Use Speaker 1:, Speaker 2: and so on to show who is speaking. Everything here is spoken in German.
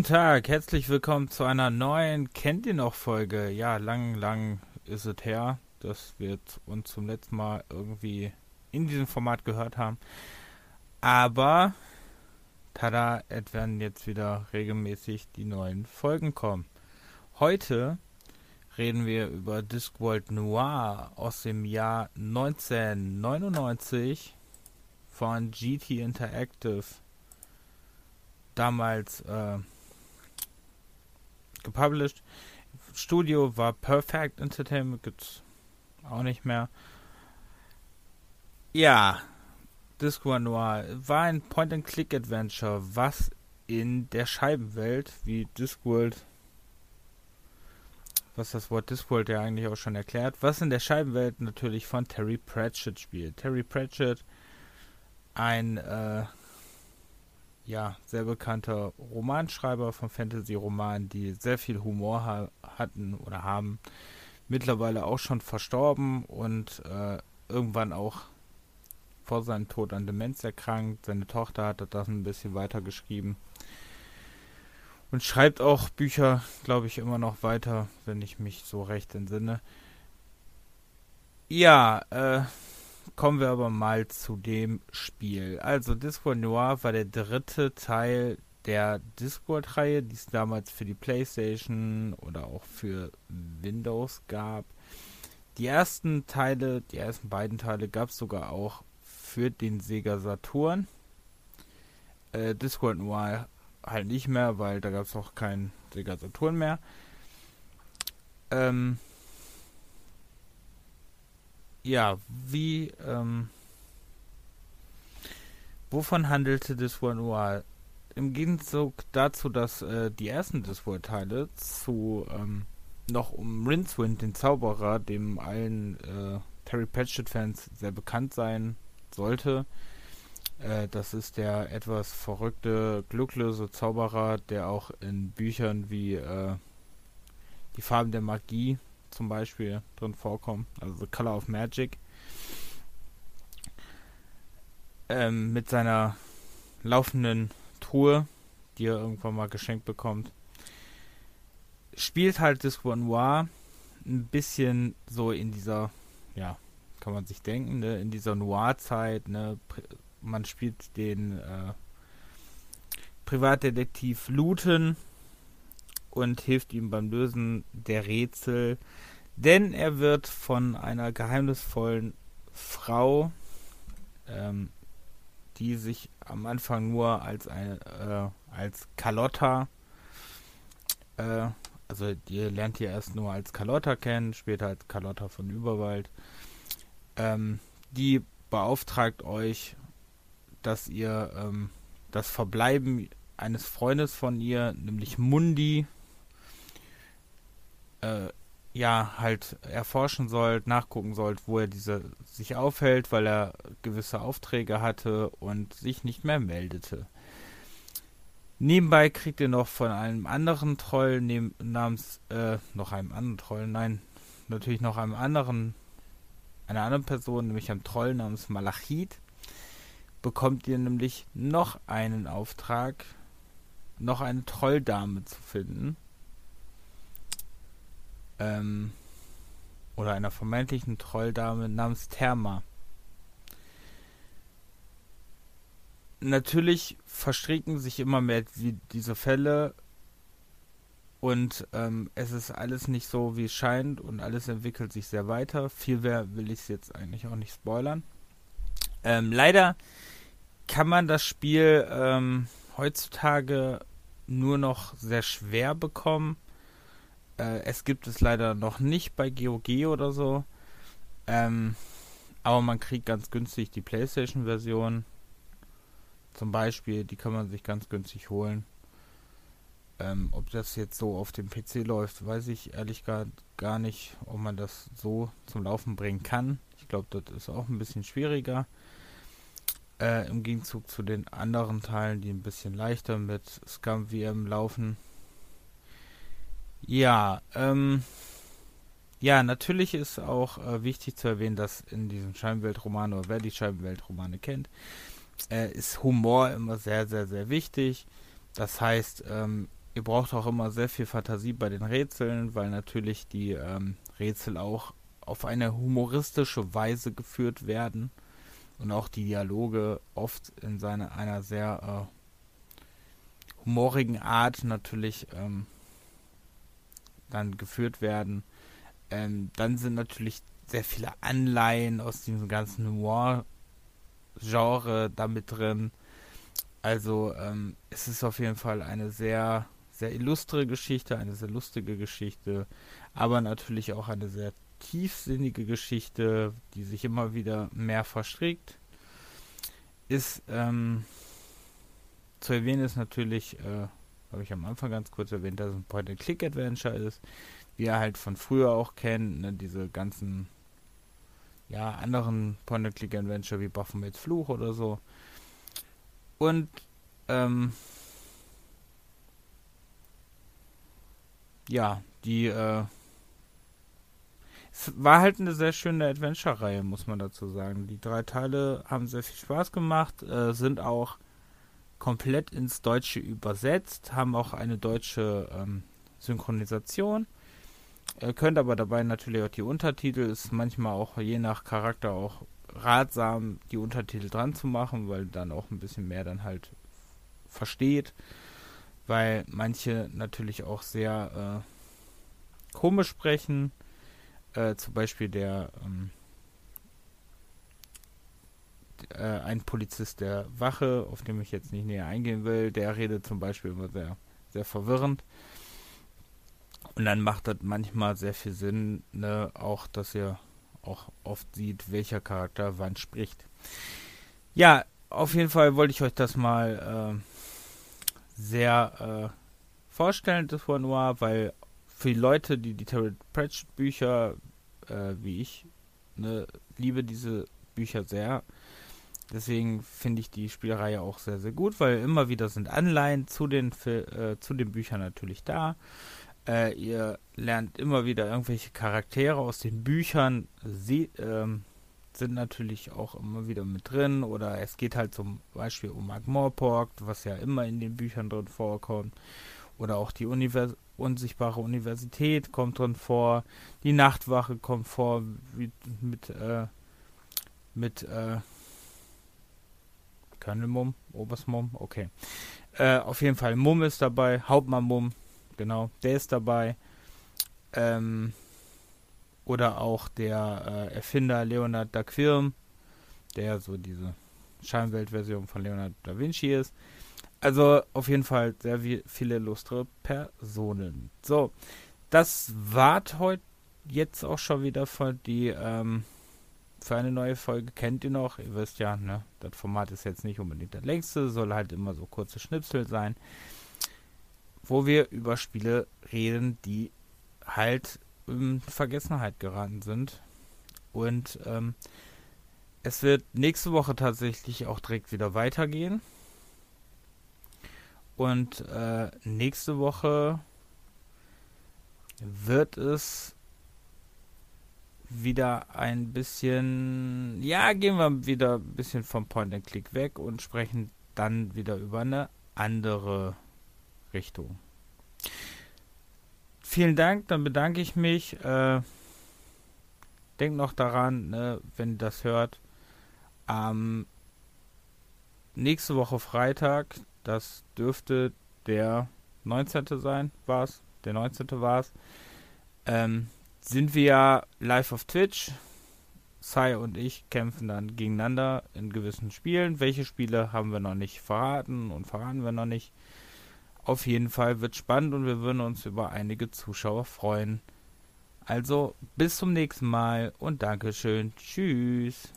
Speaker 1: Guten Tag, herzlich willkommen zu einer neuen Kennt ihr noch Folge. Ja, lang, lang ist es her, dass wir uns zum letzten Mal irgendwie in diesem Format gehört haben. Aber, tada, es werden jetzt wieder regelmäßig die neuen Folgen kommen. Heute reden wir über Discworld Noir aus dem Jahr 1999 von GT Interactive damals äh, gepublished. Studio war Perfect Entertainment, gibt's auch nicht mehr. Ja, Disco Noir war ein Point-and-Click-Adventure, was in der Scheibenwelt, wie Discworld, was das Wort Discworld ja eigentlich auch schon erklärt, was in der Scheibenwelt natürlich von Terry Pratchett spielt. Terry Pratchett, ein äh, ja, sehr bekannter Romanschreiber von Fantasy-Romanen, die sehr viel Humor ha hatten oder haben. Mittlerweile auch schon verstorben und äh, irgendwann auch vor seinem Tod an Demenz erkrankt. Seine Tochter hat das ein bisschen weiter geschrieben. Und schreibt auch Bücher, glaube ich, immer noch weiter, wenn ich mich so recht entsinne. Ja, äh, Kommen wir aber mal zu dem Spiel. Also Discworld Noir war der dritte Teil der Discworld-Reihe, die es damals für die PlayStation oder auch für Windows gab. Die ersten Teile, die ersten beiden Teile gab es sogar auch für den Sega Saturn. Äh, Discworld Noir halt nicht mehr, weil da gab es auch keinen Sega Saturn mehr. Ähm, ja, wie, ähm, wovon handelte Discworld? Im Gegenzug dazu, dass äh, die ersten Discworld-Teile zu ähm, noch um Rincewind, den Zauberer, dem allen äh, Terry Pratchett-Fans sehr bekannt sein sollte. Äh, das ist der etwas verrückte, glücklose Zauberer, der auch in Büchern wie äh, Die Farben der Magie zum Beispiel drin vorkommen, also The Color of Magic. Ähm, mit seiner laufenden Truhe, die er irgendwann mal geschenkt bekommt. Spielt halt Disco Noir ein bisschen so in dieser, ja, kann man sich denken, ne, in dieser Noir-Zeit, ne, man spielt den äh, Privatdetektiv Luton, und hilft ihm beim Lösen der Rätsel, denn er wird von einer geheimnisvollen Frau, ähm, die sich am Anfang nur als eine äh, als Carlotta, äh, also ihr lernt ihr erst nur als Carlotta kennen, später als Carlotta von Überwald, ähm, die beauftragt euch, dass ihr ähm, das Verbleiben eines Freundes von ihr, nämlich Mundi, äh, ja, halt erforschen sollt, nachgucken sollt, wo er diese sich aufhält, weil er gewisse Aufträge hatte und sich nicht mehr meldete. Nebenbei kriegt ihr noch von einem anderen Troll neben, namens, äh, noch einem anderen Troll, nein, natürlich noch einem anderen, einer anderen Person, nämlich einem Troll namens Malachit, bekommt ihr nämlich noch einen Auftrag, noch eine Trolldame zu finden ähm, oder einer vermeintlichen Trolldame namens Therma. Natürlich verstricken sich immer mehr diese Fälle und ähm, es ist alles nicht so, wie es scheint und alles entwickelt sich sehr weiter. Viel mehr will ich es jetzt eigentlich auch nicht spoilern. Ähm, leider kann man das Spiel ähm, heutzutage nur noch sehr schwer bekommen. Äh, es gibt es leider noch nicht bei GOG oder so. Ähm, aber man kriegt ganz günstig die PlayStation-Version. Zum Beispiel, die kann man sich ganz günstig holen. Ähm, ob das jetzt so auf dem PC läuft, weiß ich ehrlich gar, gar nicht, ob man das so zum Laufen bringen kann. Ich glaube, das ist auch ein bisschen schwieriger. Äh, Im Gegenzug zu den anderen Teilen, die ein bisschen leichter mit Scum VM laufen. Ja, ähm, ja, natürlich ist auch äh, wichtig zu erwähnen, dass in diesen Scheibenweltromanen, oder wer die Scheibenweltromane kennt, äh, ist Humor immer sehr, sehr, sehr wichtig. Das heißt, ähm, ihr braucht auch immer sehr viel Fantasie bei den Rätseln, weil natürlich die ähm, Rätsel auch auf eine humoristische Weise geführt werden und auch die Dialoge oft in seiner einer sehr äh, humorigen Art natürlich ähm, dann geführt werden. Ähm, dann sind natürlich sehr viele Anleihen aus diesem ganzen Noir-Genre damit drin. Also ähm, es ist auf jeden Fall eine sehr, sehr illustre Geschichte, eine sehr lustige Geschichte, aber natürlich auch eine sehr tiefsinnige Geschichte, die sich immer wieder mehr verstrickt. Ist ähm, zu erwähnen ist natürlich, äh, habe ich am Anfang ganz kurz erwähnt, dass es ein Point-and-Click-Adventure ist, wie er halt von früher auch kennt, ne, diese ganzen ja, anderen Point-and-Click-Adventure wie Baphomets Fluch oder so. Und ähm, ja, die äh, es war halt eine sehr schöne Adventure-Reihe, muss man dazu sagen. Die drei Teile haben sehr viel Spaß gemacht, äh, sind auch komplett ins Deutsche übersetzt, haben auch eine deutsche ähm, Synchronisation. Ihr könnt aber dabei natürlich auch die Untertitel, ist manchmal auch je nach Charakter auch ratsam, die Untertitel dran zu machen, weil dann auch ein bisschen mehr dann halt versteht, weil manche natürlich auch sehr äh, komisch sprechen äh, zum Beispiel der ähm, äh, ein Polizist der Wache, auf dem ich jetzt nicht näher eingehen will, der redet zum Beispiel immer sehr, sehr verwirrend. Und dann macht das manchmal sehr viel Sinn, ne, auch dass ihr auch oft sieht, welcher Charakter wann spricht. Ja, auf jeden Fall wollte ich euch das mal äh, sehr äh, vorstellen, das war Noir, weil für die Leute, die die Terry Pratchett Bücher, äh, wie ich, ne, liebe diese Bücher sehr. Deswegen finde ich die Spielreihe auch sehr, sehr gut, weil immer wieder sind Anleihen zu den, äh, zu den Büchern natürlich da. Äh, ihr lernt immer wieder irgendwelche Charaktere aus den Büchern. Sie ähm, sind natürlich auch immer wieder mit drin. Oder es geht halt zum Beispiel um Mark Morpork, was ja immer in den Büchern drin vorkommt. Oder auch die Univers unsichtbare Universität kommt drin vor, die Nachtwache kommt vor, wie, mit, äh, mit, äh, Colonel Mumm, Oberst Mumm, okay. Äh, auf jeden Fall Mumm ist dabei, Hauptmann Mumm, genau, der ist dabei. Ähm, oder auch der äh, Erfinder Leonard da Quirm, der so diese Scheinweltversion von Leonard da Vinci ist. Also auf jeden Fall sehr viele illustre Personen. So, das war heute jetzt auch schon wieder für die ähm, für eine neue Folge. Kennt ihr noch? Ihr wisst ja, ne? Das Format ist jetzt nicht unbedingt das längste, soll halt immer so kurze Schnipsel sein, wo wir über Spiele reden, die halt in Vergessenheit geraten sind. Und ähm, es wird nächste Woche tatsächlich auch direkt wieder weitergehen. Und äh, nächste Woche wird es wieder ein bisschen, ja, gehen wir wieder ein bisschen vom Point and Click weg und sprechen dann wieder über eine andere Richtung. Vielen Dank, dann bedanke ich mich. Äh, denkt noch daran, ne, wenn ihr das hört, ähm, nächste Woche Freitag, das dürfte der 19. sein, war es. Der 19. war es. Ähm, sind wir ja live auf Twitch. Sai und ich kämpfen dann gegeneinander in gewissen Spielen. Welche Spiele haben wir noch nicht verraten und verraten wir noch nicht. Auf jeden Fall wird spannend und wir würden uns über einige Zuschauer freuen. Also bis zum nächsten Mal und Dankeschön. Tschüss.